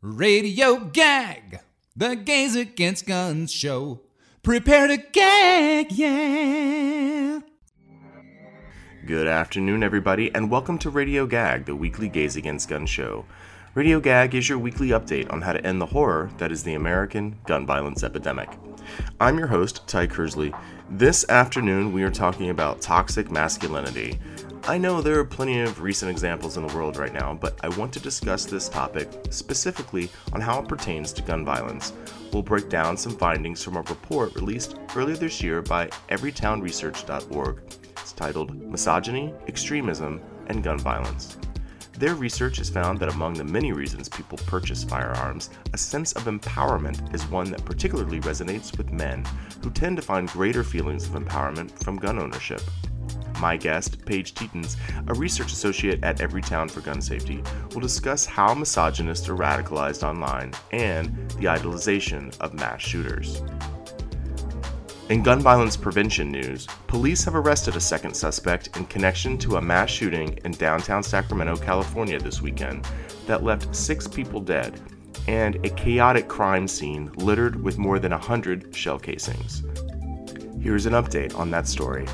Radio Gag, the Gays Against Guns show. Prepare to gag, yeah. Good afternoon, everybody, and welcome to Radio Gag, the weekly Gays Against Guns show. Radio Gag is your weekly update on how to end the horror that is the American gun violence epidemic. I'm your host, Ty Kersley. This afternoon, we are talking about toxic masculinity. I know there are plenty of recent examples in the world right now, but I want to discuss this topic specifically on how it pertains to gun violence. We'll break down some findings from a report released earlier this year by everytownresearch.org. It's titled Misogyny, Extremism, and Gun Violence. Their research has found that among the many reasons people purchase firearms, a sense of empowerment is one that particularly resonates with men, who tend to find greater feelings of empowerment from gun ownership. My guest, Paige Tetens, a research associate at Everytown for Gun Safety, will discuss how misogynists are radicalized online and the idolization of mass shooters. In gun violence prevention news, police have arrested a second suspect in connection to a mass shooting in downtown Sacramento, California this weekend that left six people dead and a chaotic crime scene littered with more than 100 shell casings. Here's an update on that story.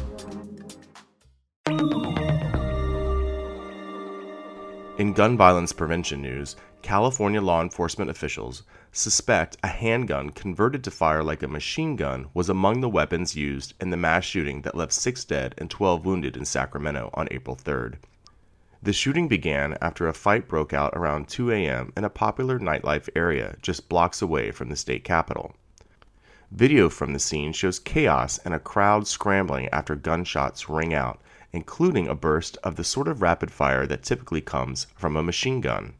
In gun violence prevention news, California law enforcement officials suspect a handgun converted to fire like a machine gun was among the weapons used in the mass shooting that left six dead and 12 wounded in Sacramento on April 3rd. The shooting began after a fight broke out around 2 a.m. in a popular nightlife area just blocks away from the state capitol. Video from the scene shows chaos and a crowd scrambling after gunshots ring out including a burst of the sort of rapid fire that typically comes from a machine gun.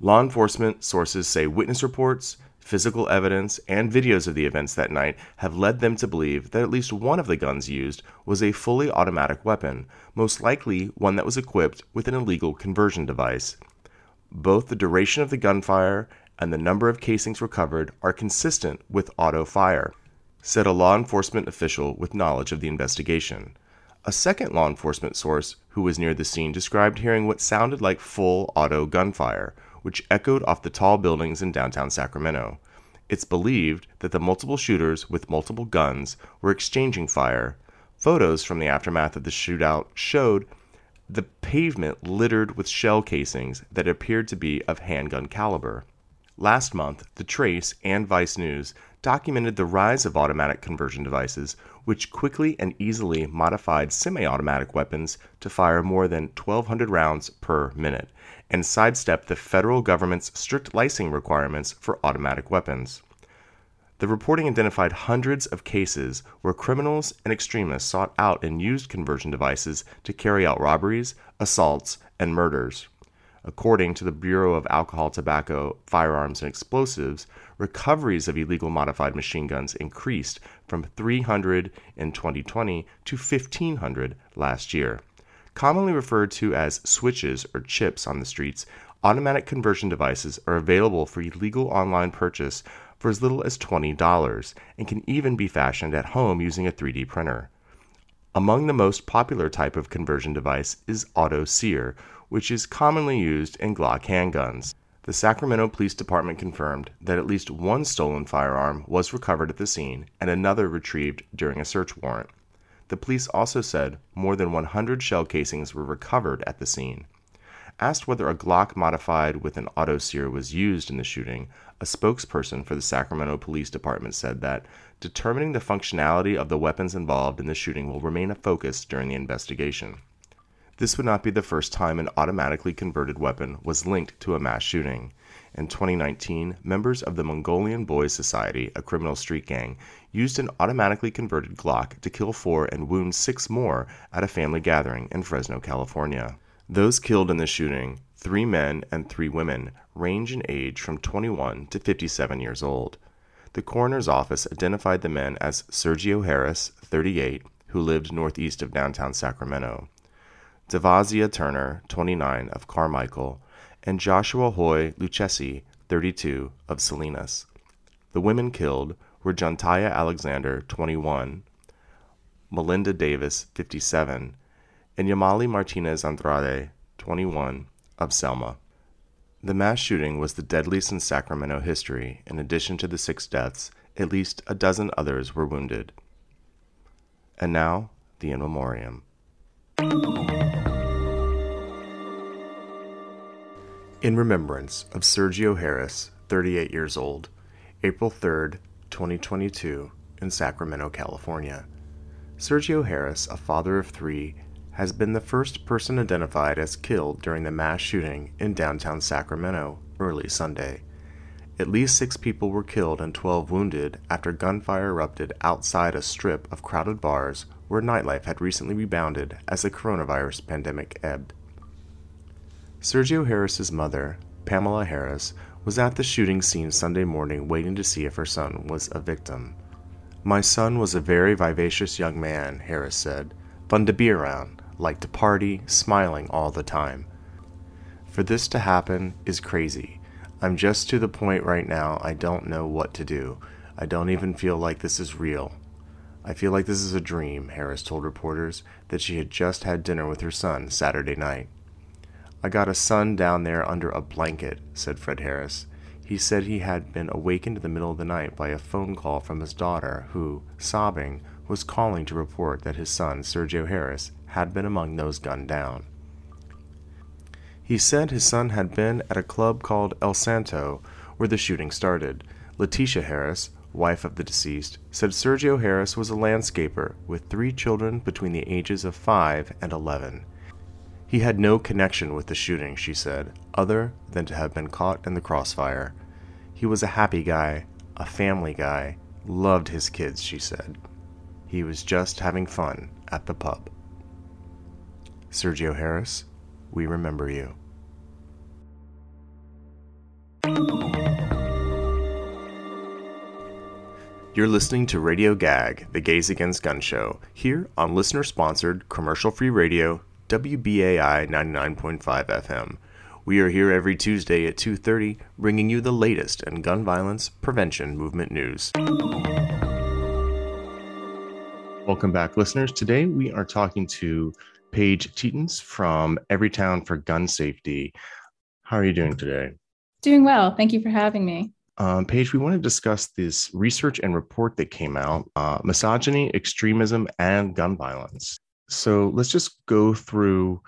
Law enforcement sources say witness reports, physical evidence, and videos of the events that night have led them to believe that at least one of the guns used was a fully automatic weapon, most likely one that was equipped with an illegal conversion device. Both the duration of the gunfire and the number of casings recovered are consistent with auto fire, said a law enforcement official with knowledge of the investigation. A second law enforcement source who was near the scene described hearing what sounded like full auto gunfire, which echoed off the tall buildings in downtown Sacramento. It's believed that the multiple shooters with multiple guns were exchanging fire. Photos from the aftermath of the shootout showed the pavement littered with shell casings that appeared to be of handgun caliber. Last month, The Trace and Vice News documented the rise of automatic conversion devices, which quickly and easily modified semi automatic weapons to fire more than 1,200 rounds per minute and sidestepped the federal government's strict licensing requirements for automatic weapons. The reporting identified hundreds of cases where criminals and extremists sought out and used conversion devices to carry out robberies, assaults, and murders. According to the Bureau of Alcohol, Tobacco, Firearms, and Explosives, recoveries of illegal modified machine guns increased from 300 in 2020 to 1,500 last year. Commonly referred to as switches or chips on the streets, automatic conversion devices are available for illegal online purchase for as little as $20 and can even be fashioned at home using a 3D printer. Among the most popular type of conversion device is auto sear, which is commonly used in Glock handguns. The Sacramento Police Department confirmed that at least one stolen firearm was recovered at the scene and another retrieved during a search warrant. The police also said more than 100 shell casings were recovered at the scene. Asked whether a Glock modified with an auto sear was used in the shooting, a spokesperson for the Sacramento Police Department said that determining the functionality of the weapons involved in the shooting will remain a focus during the investigation. This would not be the first time an automatically converted weapon was linked to a mass shooting. In 2019, members of the Mongolian Boys Society, a criminal street gang, used an automatically converted Glock to kill four and wound six more at a family gathering in Fresno, California. Those killed in the shooting, three men and three women, range in age from 21 to 57 years old. The coroner's office identified the men as Sergio Harris, 38, who lived northeast of downtown Sacramento, Devazia Turner, 29, of Carmichael, and Joshua Hoye Lucchesi, 32, of Salinas. The women killed were Johntaya Alexander, 21, Melinda Davis, 57, and Yamile Martinez Andrade, 21, of Selma. The mass shooting was the deadliest in Sacramento history. In addition to the six deaths, at least a dozen others were wounded. And now, the in memoriam. In remembrance of Sergio Harris, 38 years old, April 3, 2022, in Sacramento, California. Sergio Harris, a father of three, has been the first person identified as killed during the mass shooting in downtown Sacramento early Sunday. At least six people were killed and 12 wounded after gunfire erupted outside a strip of crowded bars where nightlife had recently rebounded as the coronavirus pandemic ebbed. Sergio Harris's mother, Pamela Harris, was at the shooting scene Sunday morning waiting to see if her son was a victim. My son was a very vivacious young man, Harris said, fun to be around, liked to party, smiling all the time. For this to happen is crazy. I'm just to the point right now I don't know what to do. I don't even feel like this is real. I feel like this is a dream, Harris told reporters that she had just had dinner with her son Saturday night. I got a son down there under a blanket, said Fred Harris. He said he had been awakened in the middle of the night by a phone call from his daughter, who, sobbing, was calling to report that his son, Sergio Harris, had been among those gunned down. He said his son had been at a club called El Santo, where the shooting started. Letitia Harris, wife of the deceased, said Sergio Harris was a landscaper with three children between the ages of 5 and 11. He had no connection with the shooting, she said, other than to have been caught in the crossfire. He was a happy guy, a family guy, loved his kids, she said. He was just having fun at the pub. Sergio Harris, we remember you. You're listening to Radio Gag, the Gays Against Gun Show, here on listener sponsored, commercial free radio, WBAI 99.5 FM. We are here every Tuesday at 2:30 bringing you the latest in gun violence prevention movement news. Welcome back listeners. Today we are talking to Paige Tetens from Everytown for Gun Safety. How are you doing today? Doing well. Thank you for having me. Um, Paige, we want to discuss this research and report that came out uh, misogyny, extremism, and gun violence. So let's just go through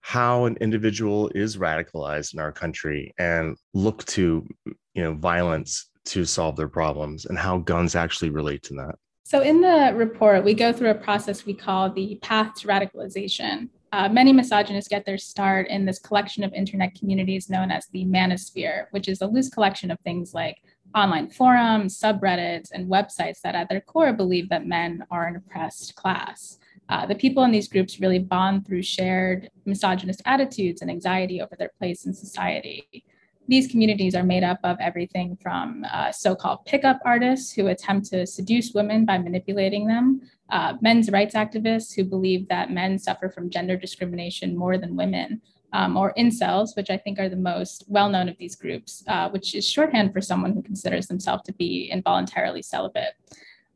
how an individual is radicalized in our country and look to you know violence to solve their problems and how guns actually relate to that so in the report we go through a process we call the path to radicalization uh, many misogynists get their start in this collection of internet communities known as the manosphere, which is a loose collection of things like online forums, subreddits, and websites that at their core believe that men are an oppressed class. Uh, the people in these groups really bond through shared misogynist attitudes and anxiety over their place in society. These communities are made up of everything from uh, so called pickup artists who attempt to seduce women by manipulating them uh, men's rights activists who believe that men suffer from gender discrimination more than women, um, or incels, which I think are the most well known of these groups, uh, which is shorthand for someone who considers themselves to be involuntarily celibate.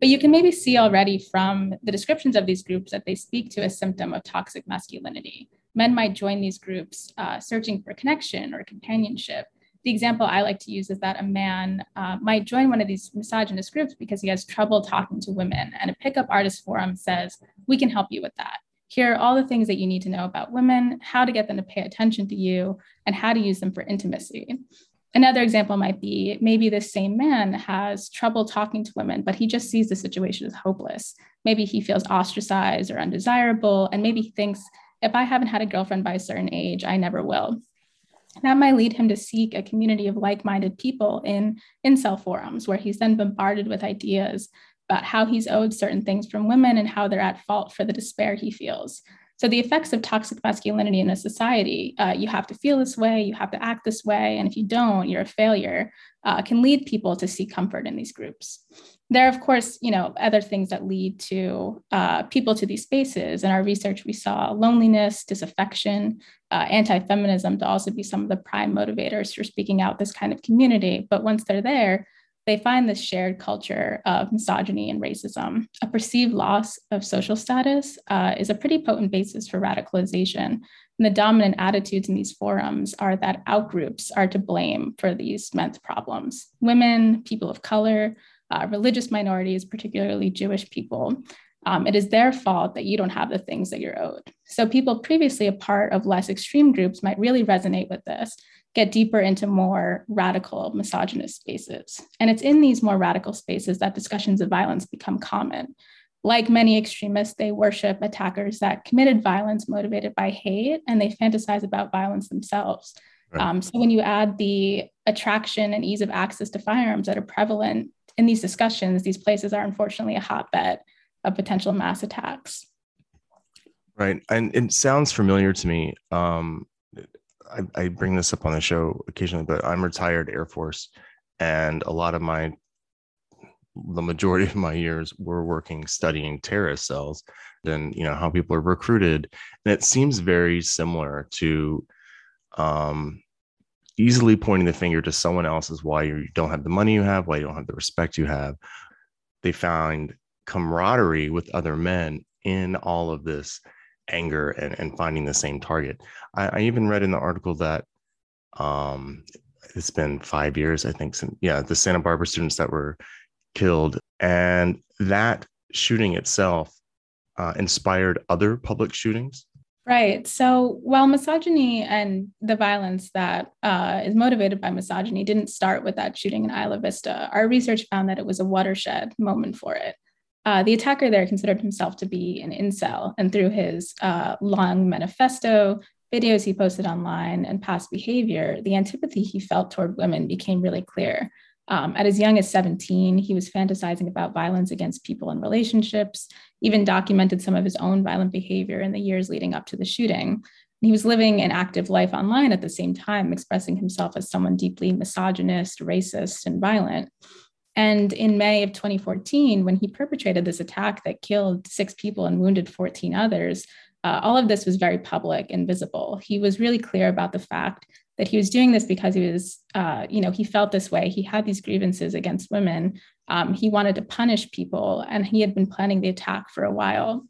But you can maybe see already from the descriptions of these groups that they speak to a symptom of toxic masculinity. Men might join these groups uh, searching for connection or companionship, the example I like to use is that a man uh, might join one of these misogynist groups because he has trouble talking to women. And a pickup artist forum says, we can help you with that. Here are all the things that you need to know about women, how to get them to pay attention to you, and how to use them for intimacy. Another example might be maybe this same man has trouble talking to women, but he just sees the situation as hopeless. Maybe he feels ostracized or undesirable, and maybe he thinks, if I haven't had a girlfriend by a certain age, I never will. That might lead him to seek a community of like minded people in incel forums, where he's then bombarded with ideas about how he's owed certain things from women and how they're at fault for the despair he feels. So, the effects of toxic masculinity in a society, uh, you have to feel this way, you have to act this way, and if you don't, you're a failure, uh, can lead people to seek comfort in these groups. There are of course you know other things that lead to uh, people to these spaces. In our research we saw loneliness disaffection uh, anti-feminism to also be some of the prime motivators for speaking out this kind of community. But once they're there they find this shared culture of misogyny and racism a perceived loss of social status uh, is a pretty potent basis for radicalization And the dominant attitudes in these forums are that outgroups are to blame for these men's problems women, people of color, uh, religious minorities, particularly Jewish people. Um, it is their fault that you don't have the things that you're owed. So, people previously a part of less extreme groups might really resonate with this, get deeper into more radical misogynist spaces. And it's in these more radical spaces that discussions of violence become common. Like many extremists, they worship attackers that committed violence motivated by hate, and they fantasize about violence themselves. Right. Um, so, when you add the attraction and ease of access to firearms that are prevalent in these discussions, these places are unfortunately a hotbed of potential mass attacks. Right. And it sounds familiar to me. Um, I, I bring this up on the show occasionally, but I'm retired Air Force, and a lot of my, the majority of my years were working studying terrorist cells and you know how people are recruited, and it seems very similar to um, easily pointing the finger to someone else is why you don't have the money you have, why you don't have the respect you have. They found camaraderie with other men in all of this anger and, and finding the same target. I, I even read in the article that um, it's been five years, I think. Since, yeah, the Santa Barbara students that were killed, and that shooting itself uh, inspired other public shootings. Right. So while misogyny and the violence that uh, is motivated by misogyny didn't start with that shooting in Isla Vista, our research found that it was a watershed moment for it. Uh, the attacker there considered himself to be an incel, and through his uh, long manifesto, videos he posted online, and past behavior, the antipathy he felt toward women became really clear. Um, at as young as 17, he was fantasizing about violence against people in relationships, even documented some of his own violent behavior in the years leading up to the shooting. he was living an active life online at the same time, expressing himself as someone deeply misogynist, racist, and violent. And in May of 2014, when he perpetrated this attack that killed six people and wounded 14 others, uh, all of this was very public and visible. He was really clear about the fact that he was doing this because he was, uh, you know, he felt this way. He had these grievances against women. Um, he wanted to punish people, and he had been planning the attack for a while.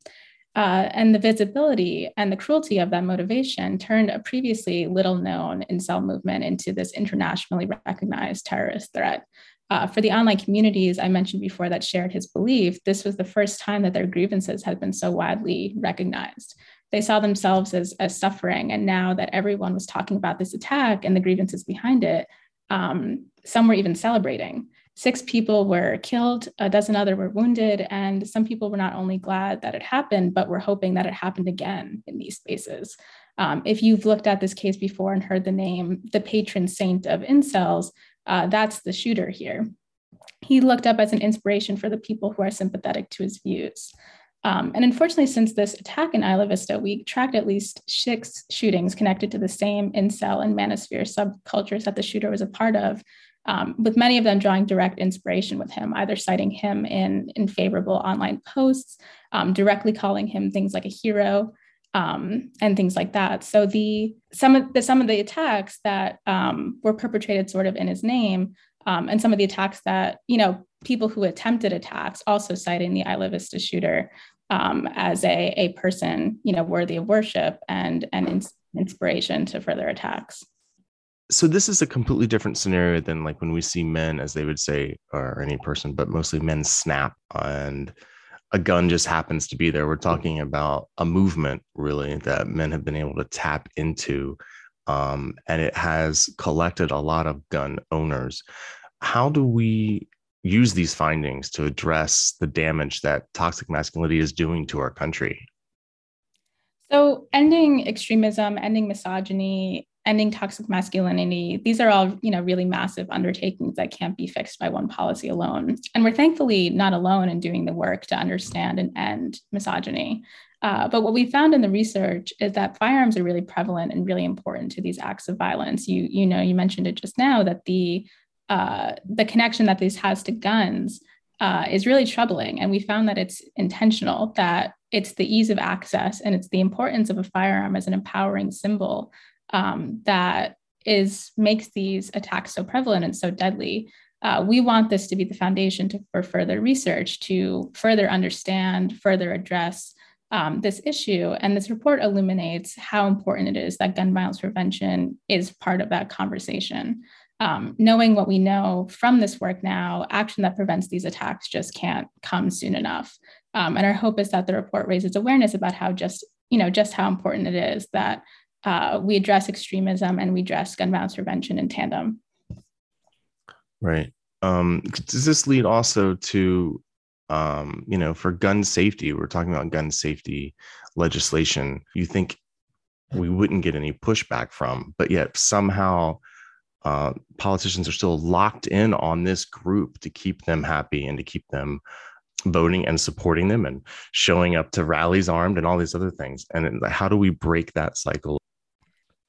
Uh, and the visibility and the cruelty of that motivation turned a previously little known incel movement into this internationally recognized terrorist threat. Uh, for the online communities I mentioned before that shared his belief, this was the first time that their grievances had been so widely recognized they saw themselves as, as suffering. And now that everyone was talking about this attack and the grievances behind it, um, some were even celebrating. Six people were killed, a dozen other were wounded, and some people were not only glad that it happened, but were hoping that it happened again in these spaces. Um, if you've looked at this case before and heard the name, the patron saint of incels, uh, that's the shooter here. He looked up as an inspiration for the people who are sympathetic to his views. Um, and unfortunately, since this attack in Isla Vista, we tracked at least six shootings connected to the same incel and manosphere subcultures that the shooter was a part of, um, with many of them drawing direct inspiration with him, either citing him in, in favorable online posts, um, directly calling him things like a hero, um, and things like that. So the some of the some of the attacks that um, were perpetrated sort of in his name, um, and some of the attacks that you know people who attempted attacks also citing the Isla Vista shooter um, as a, a person, you know, worthy of worship and, and in, inspiration to further attacks. So this is a completely different scenario than like when we see men, as they would say, or any person, but mostly men snap and a gun just happens to be there. We're talking about a movement really that men have been able to tap into. Um, and it has collected a lot of gun owners. How do we use these findings to address the damage that toxic masculinity is doing to our country? So, ending extremism, ending misogyny, ending toxic masculinity, these are all, you know, really massive undertakings that can't be fixed by one policy alone. And we're thankfully not alone in doing the work to understand and end misogyny. Uh, but what we found in the research is that firearms are really prevalent and really important to these acts of violence. You, you know, you mentioned it just now that the uh, the connection that this has to guns uh, is really troubling. And we found that it's intentional, that it's the ease of access and it's the importance of a firearm as an empowering symbol um, that is makes these attacks so prevalent and so deadly. Uh, we want this to be the foundation to, for further research to further understand, further address um, this issue. And this report illuminates how important it is that gun violence prevention is part of that conversation. Um, knowing what we know from this work now, action that prevents these attacks just can't come soon enough. Um, and our hope is that the report raises awareness about how just, you know, just how important it is that uh, we address extremism and we address gun violence prevention in tandem. Right. Um, does this lead also to, um, you know, for gun safety? We're talking about gun safety legislation. You think we wouldn't get any pushback from, but yet somehow uh, politicians are still locked in on this group to keep them happy and to keep them voting and supporting them and showing up to rallies armed and all these other things. And how do we break that cycle?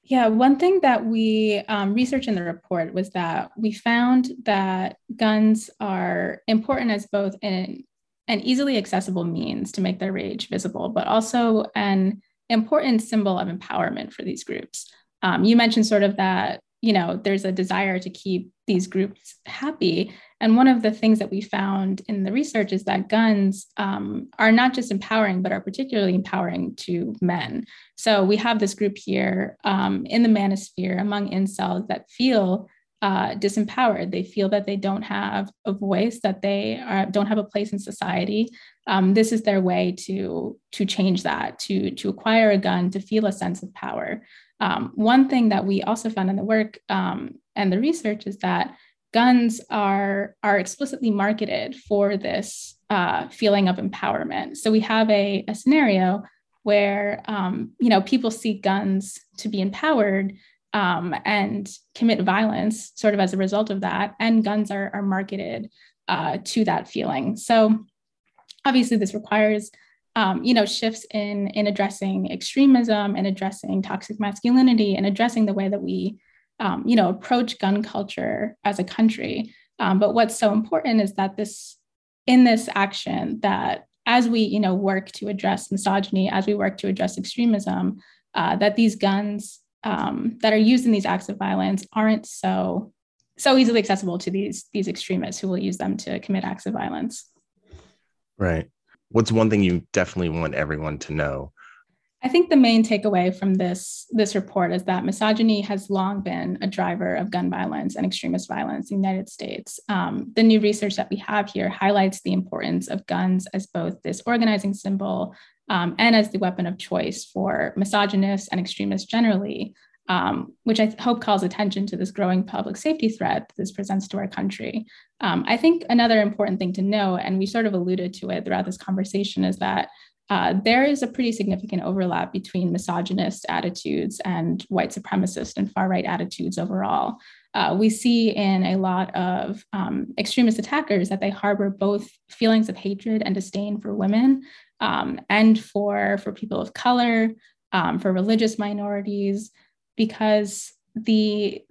Yeah, one thing that we um, researched in the report was that we found that guns are important as both an, an easily accessible means to make their rage visible, but also an important symbol of empowerment for these groups. Um, you mentioned sort of that you know there's a desire to keep these groups happy and one of the things that we found in the research is that guns um, are not just empowering but are particularly empowering to men. So we have this group here um, in the manosphere among incels that feel uh, disempowered. They feel that they don't have a voice that they are, don't have a place in society. Um, this is their way to to change that to to acquire a gun to feel a sense of power. Um, one thing that we also found in the work um, and the research is that guns are, are explicitly marketed for this uh, feeling of empowerment. So we have a, a scenario where um, you know people see guns to be empowered um, and commit violence sort of as a result of that, and guns are, are marketed uh, to that feeling. So obviously this requires um, you know, shifts in in addressing extremism and addressing toxic masculinity and addressing the way that we, um, you know, approach gun culture as a country. Um, but what's so important is that this, in this action, that as we, you know, work to address misogyny, as we work to address extremism, uh, that these guns um, that are used in these acts of violence aren't so so easily accessible to these these extremists who will use them to commit acts of violence. Right what's one thing you definitely want everyone to know? I think the main takeaway from this this report is that misogyny has long been a driver of gun violence and extremist violence in the United States. Um, the new research that we have here highlights the importance of guns as both this organizing symbol um, and as the weapon of choice for misogynists and extremists generally, um, which I hope calls attention to this growing public safety threat that this presents to our country. Um, I think another important thing to know, and we sort of alluded to it throughout this conversation, is that uh, there is a pretty significant overlap between misogynist attitudes and white supremacist and far right attitudes overall. Uh, we see in a lot of um, extremist attackers that they harbor both feelings of hatred and disdain for women um, and for, for people of color, um, for religious minorities because the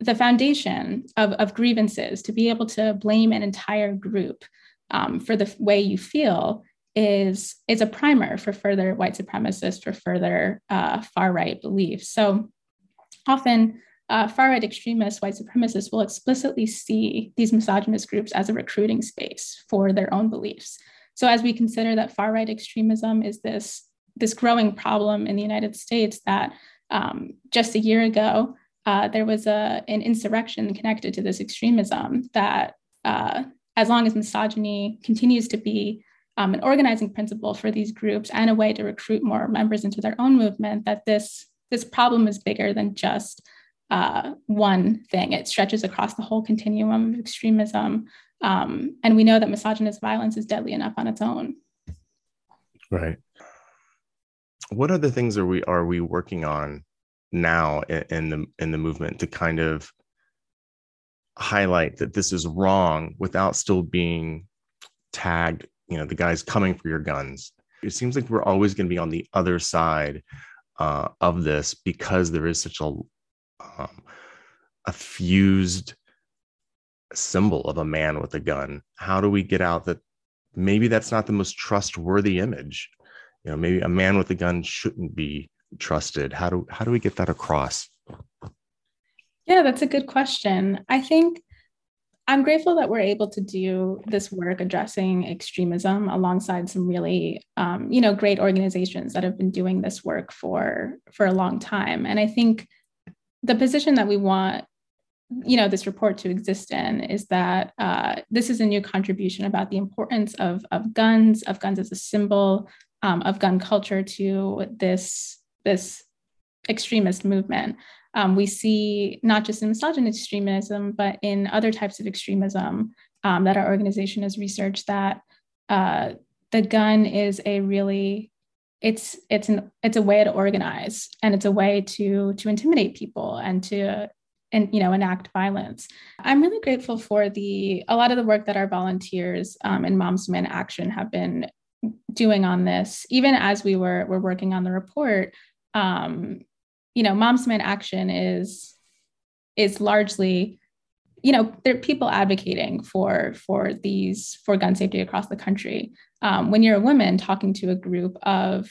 the foundation of, of grievances to be able to blame an entire group um, for the way you feel is is a primer for further white supremacists for further uh, far right beliefs. So often uh, far right extremists white supremacists will explicitly see these misogynist groups as a recruiting space for their own beliefs. So as we consider that far right extremism is this this growing problem in the united states that um, just a year ago, uh, there was a, an insurrection connected to this extremism that, uh, as long as misogyny continues to be um, an organizing principle for these groups and a way to recruit more members into their own movement, that this, this problem is bigger than just uh, one thing. It stretches across the whole continuum of extremism. Um, and we know that misogynist violence is deadly enough on its own. Right what other things are we are we working on now in, in the in the movement to kind of highlight that this is wrong without still being tagged you know the guys coming for your guns. It seems like we're always going to be on the other side uh, of this because there is such a um, a fused symbol of a man with a gun. How do we get out that maybe that's not the most trustworthy image? You know maybe a man with a gun shouldn't be trusted. How do how do we get that across? Yeah that's a good question. I think I'm grateful that we're able to do this work addressing extremism alongside some really, um, you know, great organizations that have been doing this work for for a long time. And I think the position that we want, you know, this report to exist in is that uh, this is a new contribution about the importance of of guns, of guns as a symbol, um, of gun culture to this this extremist movement um, we see not just in misogynist extremism, but in other types of extremism um, that our organization has researched that uh, the gun is a really it's it's an it's a way to organize and it's a way to to intimidate people and to and you know enact violence. I'm really grateful for the a lot of the work that our volunteers um, in moms demand action have been doing on this. Even as we were were working on the report um, you know, Moms Demand Action is is largely, you know, there are people advocating for for these for gun safety across the country. Um, when you're a woman talking to a group of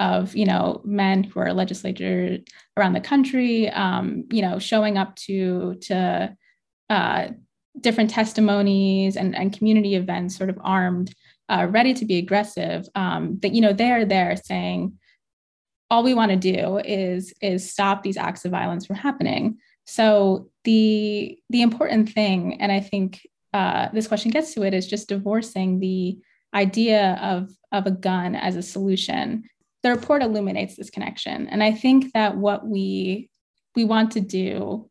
of you know men who are legislators around the country, um, you know, showing up to to uh, different testimonies and, and community events, sort of armed, uh, ready to be aggressive. Um, that you know they're there saying, all we want to do is is stop these acts of violence from happening. So the the important thing and i think uh, this question gets to it is just divorcing the idea of of a gun as a solution. The report illuminates this connection and i think that what we we want to do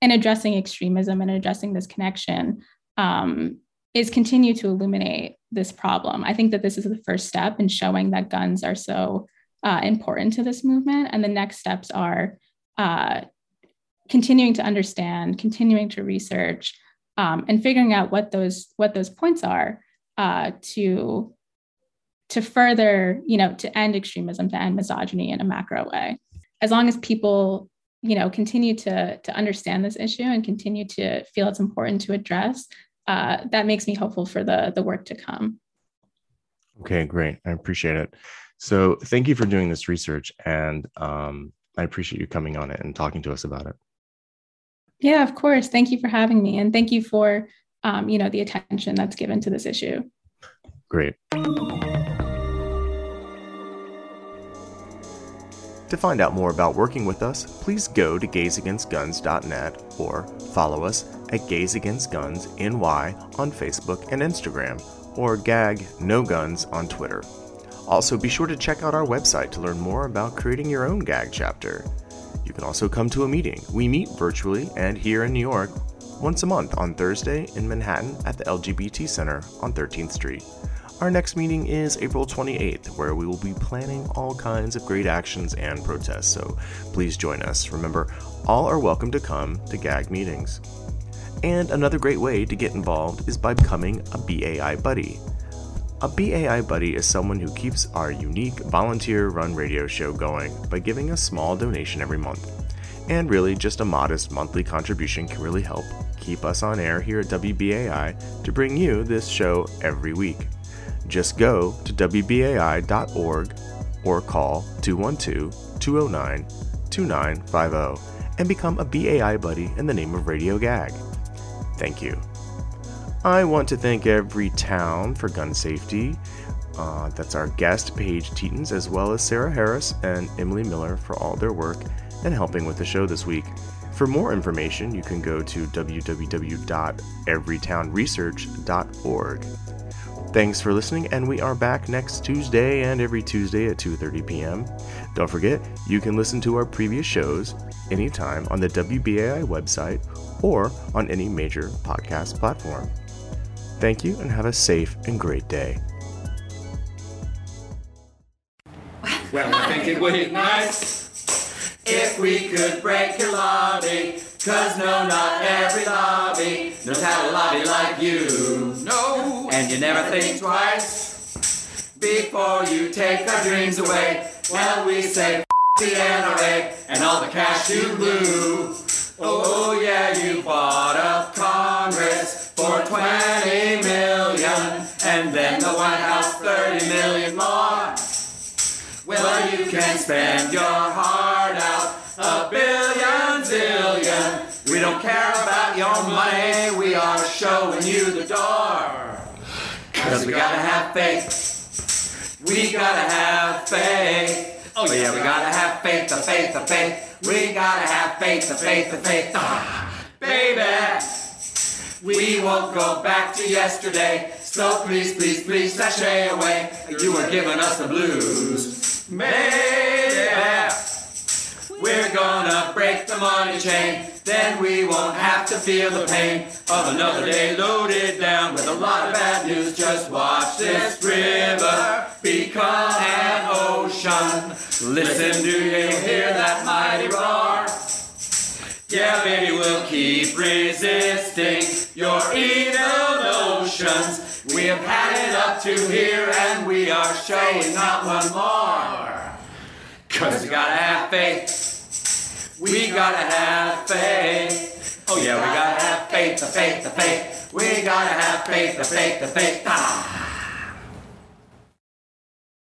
in addressing extremism and addressing this connection um, is continue to illuminate this problem. I think that this is the first step in showing that guns are so uh, important to this movement. And the next steps are uh, continuing to understand, continuing to research, um, and figuring out what those what those points are uh, to to further, you know, to end extremism, to end misogyny in a macro way. As long as people, you know, continue to to understand this issue and continue to feel it's important to address, uh, that makes me hopeful for the the work to come. Okay, great. I appreciate it. So thank you for doing this research, and um, I appreciate you coming on it and talking to us about it. Yeah, of course. Thank you for having me, and thank you for um, you know the attention that's given to this issue. Great. To find out more about working with us, please go to gaysagainstguns.net or follow us at Gays Against Guns NY on Facebook and Instagram, or GAG No Guns on Twitter. Also, be sure to check out our website to learn more about creating your own gag chapter. You can also come to a meeting. We meet virtually and here in New York once a month on Thursday in Manhattan at the LGBT Center on 13th Street. Our next meeting is April 28th, where we will be planning all kinds of great actions and protests, so please join us. Remember, all are welcome to come to GAG meetings. And another great way to get involved is by becoming a BAI buddy. A BAI buddy is someone who keeps our unique volunteer run radio show going by giving a small donation every month. And really, just a modest monthly contribution can really help keep us on air here at WBAI to bring you this show every week. Just go to WBAI.org or call 212 209 2950 and become a BAI buddy in the name of Radio Gag. Thank you. I want to thank Everytown for gun safety. Uh, that's our guest, Paige Tetens, as well as Sarah Harris and Emily Miller for all their work and helping with the show this week. For more information, you can go to www.everytownresearch.org. Thanks for listening, and we are back next Tuesday and every Tuesday at 2:30 p.m. Don't forget, you can listen to our previous shows anytime on the WBAI website or on any major podcast platform. Thank you and have a safe and great day. Well, I think it would be nice if we could break your lobby. Cause no, not every lobby knows how to lobby like you. No. And you never think twice before you take our dreams away. Well, we say F- the NRA and all the cash you blew. Oh, yeah, you bought up Congress for 20 million, and then the White House 30 million more. Well, you can spend your heart out a billion zillion. We don't care about your money, we are showing you the door. Cause we gotta have faith. We gotta have faith. Oh yeah, we gotta have faith, the faith, the faith. We gotta have faith, the faith, the faith. Ah, baby. We won't go back to yesterday. So please, please, please sashay away. You were giving us the blues. Baby. We're gonna break the money chain. Then we won't have to feel the pain of another day loaded down with a lot of bad news. Just watch this river become an ocean. Listen, do you hear that mighty roar? Yeah, baby, we'll keep resisting your evil notions. We have had it up to here and we are showing not one more. Cause we gotta have faith. We gotta have faith. Oh yeah, we gotta have faith, the faith, the faith. We gotta have faith, the faith, the faith. Ah.